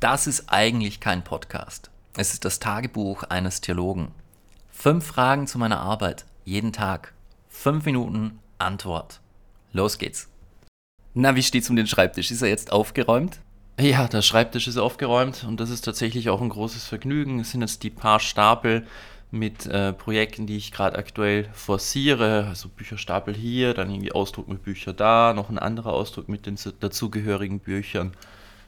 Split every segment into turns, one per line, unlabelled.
Das ist eigentlich kein Podcast. Es ist das Tagebuch eines Theologen. Fünf Fragen zu meiner Arbeit, jeden Tag. Fünf Minuten Antwort. Los geht's. Na, wie steht's um den Schreibtisch? Ist er jetzt aufgeräumt?
Ja, der Schreibtisch ist aufgeräumt und das ist tatsächlich auch ein großes Vergnügen. Es sind jetzt die paar Stapel mit äh, Projekten, die ich gerade aktuell forciere. Also Bücherstapel hier, dann irgendwie Ausdruck mit Büchern da, noch ein anderer Ausdruck mit den dazugehörigen Büchern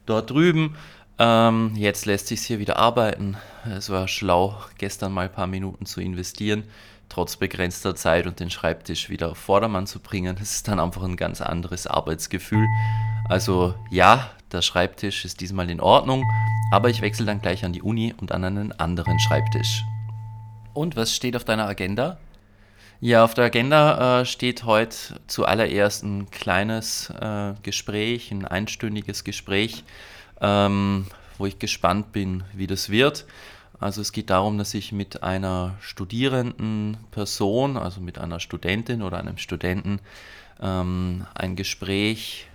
dort drüben. Ähm, jetzt lässt sich hier wieder arbeiten. Es war schlau, gestern mal ein paar Minuten zu investieren, trotz begrenzter Zeit und den Schreibtisch wieder auf Vordermann zu bringen. Es ist dann einfach ein ganz anderes Arbeitsgefühl. Also ja, der Schreibtisch ist diesmal in Ordnung, aber ich wechsle dann gleich an die Uni und an einen anderen Schreibtisch.
Und was steht auf deiner Agenda?
Ja, auf der Agenda äh, steht heute zuallererst ein kleines äh, Gespräch, ein einstündiges Gespräch, ähm, wo ich gespannt bin, wie das wird. Also es geht darum, dass ich mit einer studierenden Person, also mit einer Studentin oder einem Studenten, ähm, ein Gespräch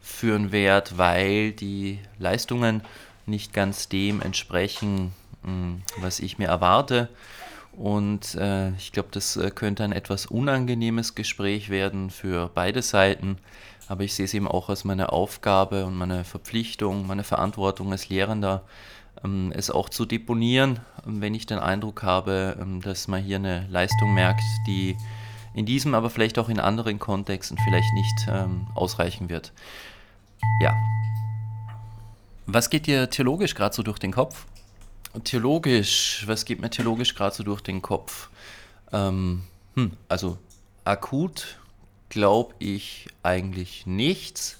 führen werde, weil die Leistungen nicht ganz dem entsprechen, mh, was ich mir erwarte. Und äh, ich glaube, das äh, könnte ein etwas unangenehmes Gespräch werden für beide Seiten. Aber ich sehe es eben auch als meine Aufgabe und meine Verpflichtung, meine Verantwortung als Lehrender, ähm, es auch zu deponieren, wenn ich den Eindruck habe, ähm, dass man hier eine Leistung merkt, die in diesem, aber vielleicht auch in anderen Kontexten vielleicht nicht ähm, ausreichen wird. Ja.
Was geht dir theologisch gerade so durch den Kopf?
Theologisch, was geht mir theologisch gerade so durch den Kopf? Ähm, hm, also akut glaube ich eigentlich nichts.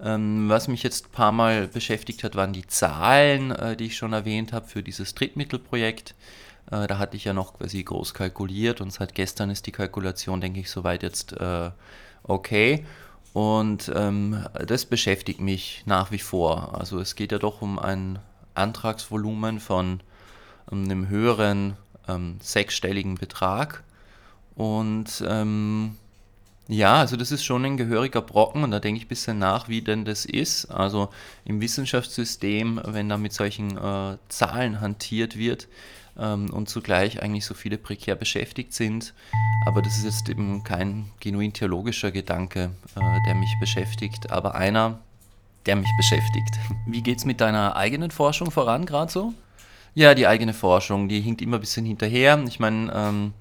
Ähm, was mich jetzt ein paar Mal beschäftigt hat, waren die Zahlen, äh, die ich schon erwähnt habe für dieses Drittmittelprojekt. Äh, da hatte ich ja noch quasi groß kalkuliert und seit gestern ist die Kalkulation, denke ich, soweit jetzt äh, okay. Und ähm, das beschäftigt mich nach wie vor. Also es geht ja doch um ein Antragsvolumen von ähm, einem höheren ähm, sechsstelligen Betrag. Und ähm, ja, also das ist schon ein gehöriger Brocken und da denke ich ein bisschen nach, wie denn das ist. Also im Wissenschaftssystem, wenn da mit solchen äh, Zahlen hantiert wird ähm, und zugleich eigentlich so viele prekär beschäftigt sind. Aber das ist jetzt eben kein genuin theologischer Gedanke, äh, der mich beschäftigt, aber einer, der mich beschäftigt.
Wie geht es mit deiner eigenen Forschung voran gerade so?
Ja, die eigene Forschung, die hinkt immer ein bisschen hinterher. Ich meine, ähm,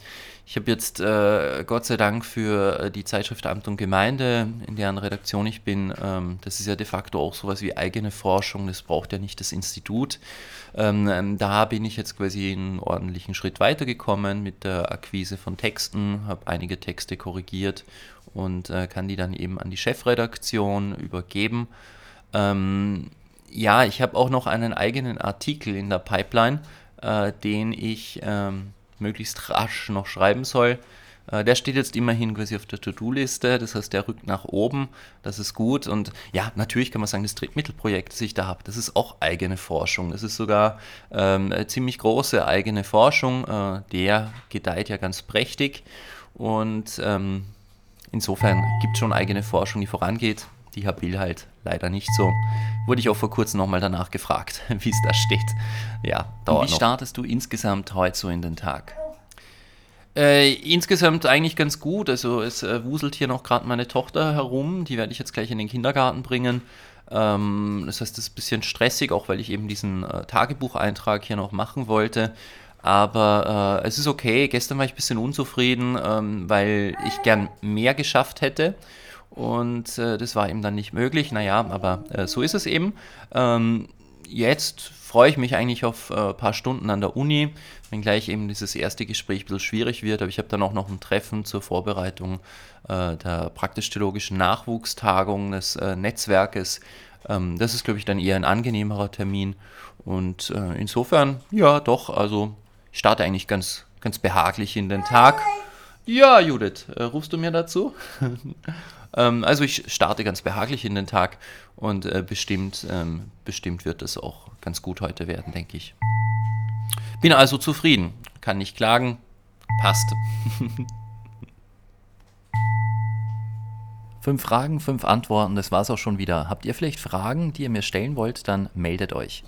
ich habe jetzt äh, Gott sei Dank für äh, die Zeitschrift Amt und Gemeinde, in deren Redaktion ich bin, ähm, das ist ja de facto auch sowas wie eigene Forschung, das braucht ja nicht das Institut. Ähm, ähm, da bin ich jetzt quasi einen ordentlichen Schritt weitergekommen mit der Akquise von Texten, habe einige Texte korrigiert und äh, kann die dann eben an die Chefredaktion übergeben. Ähm, ja, ich habe auch noch einen eigenen Artikel in der Pipeline, äh, den ich ähm, möglichst rasch noch schreiben soll. Äh, der steht jetzt immerhin quasi auf der To-Do-Liste, das heißt, der rückt nach oben, das ist gut. Und ja, natürlich kann man sagen, das Drittmittelprojekt, das ich da habe, das ist auch eigene Forschung. Das ist sogar ähm, eine ziemlich große eigene Forschung. Äh, der gedeiht ja ganz prächtig. Und ähm, insofern gibt es schon eigene Forschung, die vorangeht. Die Herr Bill halt leider nicht so. Wurde ich auch vor kurzem nochmal danach gefragt, wie es da steht. Ja,
dauert wie noch. startest du insgesamt heute so in den Tag?
Äh, insgesamt eigentlich ganz gut. Also es äh, wuselt hier noch gerade meine Tochter herum. Die werde ich jetzt gleich in den Kindergarten bringen. Ähm, das heißt, es ist ein bisschen stressig, auch weil ich eben diesen äh, Tagebucheintrag hier noch machen wollte. Aber äh, es ist okay. Gestern war ich ein bisschen unzufrieden, ähm, weil ich gern mehr geschafft hätte. Und äh, das war eben dann nicht möglich. Naja, aber äh, so ist es eben. Ähm, jetzt freue ich mich eigentlich auf ein äh, paar Stunden an der Uni, wenngleich eben dieses erste Gespräch ein bisschen schwierig wird. Aber ich habe dann auch noch ein Treffen zur Vorbereitung äh, der praktisch-theologischen Nachwuchstagung des äh, Netzwerkes. Ähm, das ist, glaube ich, dann eher ein angenehmerer Termin. Und äh, insofern, ja, doch, also ich starte eigentlich ganz, ganz behaglich in den Tag. Ja, Judith, rufst du mir dazu? Ähm, also ich starte ganz behaglich in den Tag und äh, bestimmt, ähm, bestimmt wird es auch ganz gut heute werden, denke ich. Bin also zufrieden, kann nicht klagen, passt.
Fünf Fragen, fünf Antworten, das war's auch schon wieder. Habt ihr vielleicht Fragen, die ihr mir stellen wollt, dann meldet euch.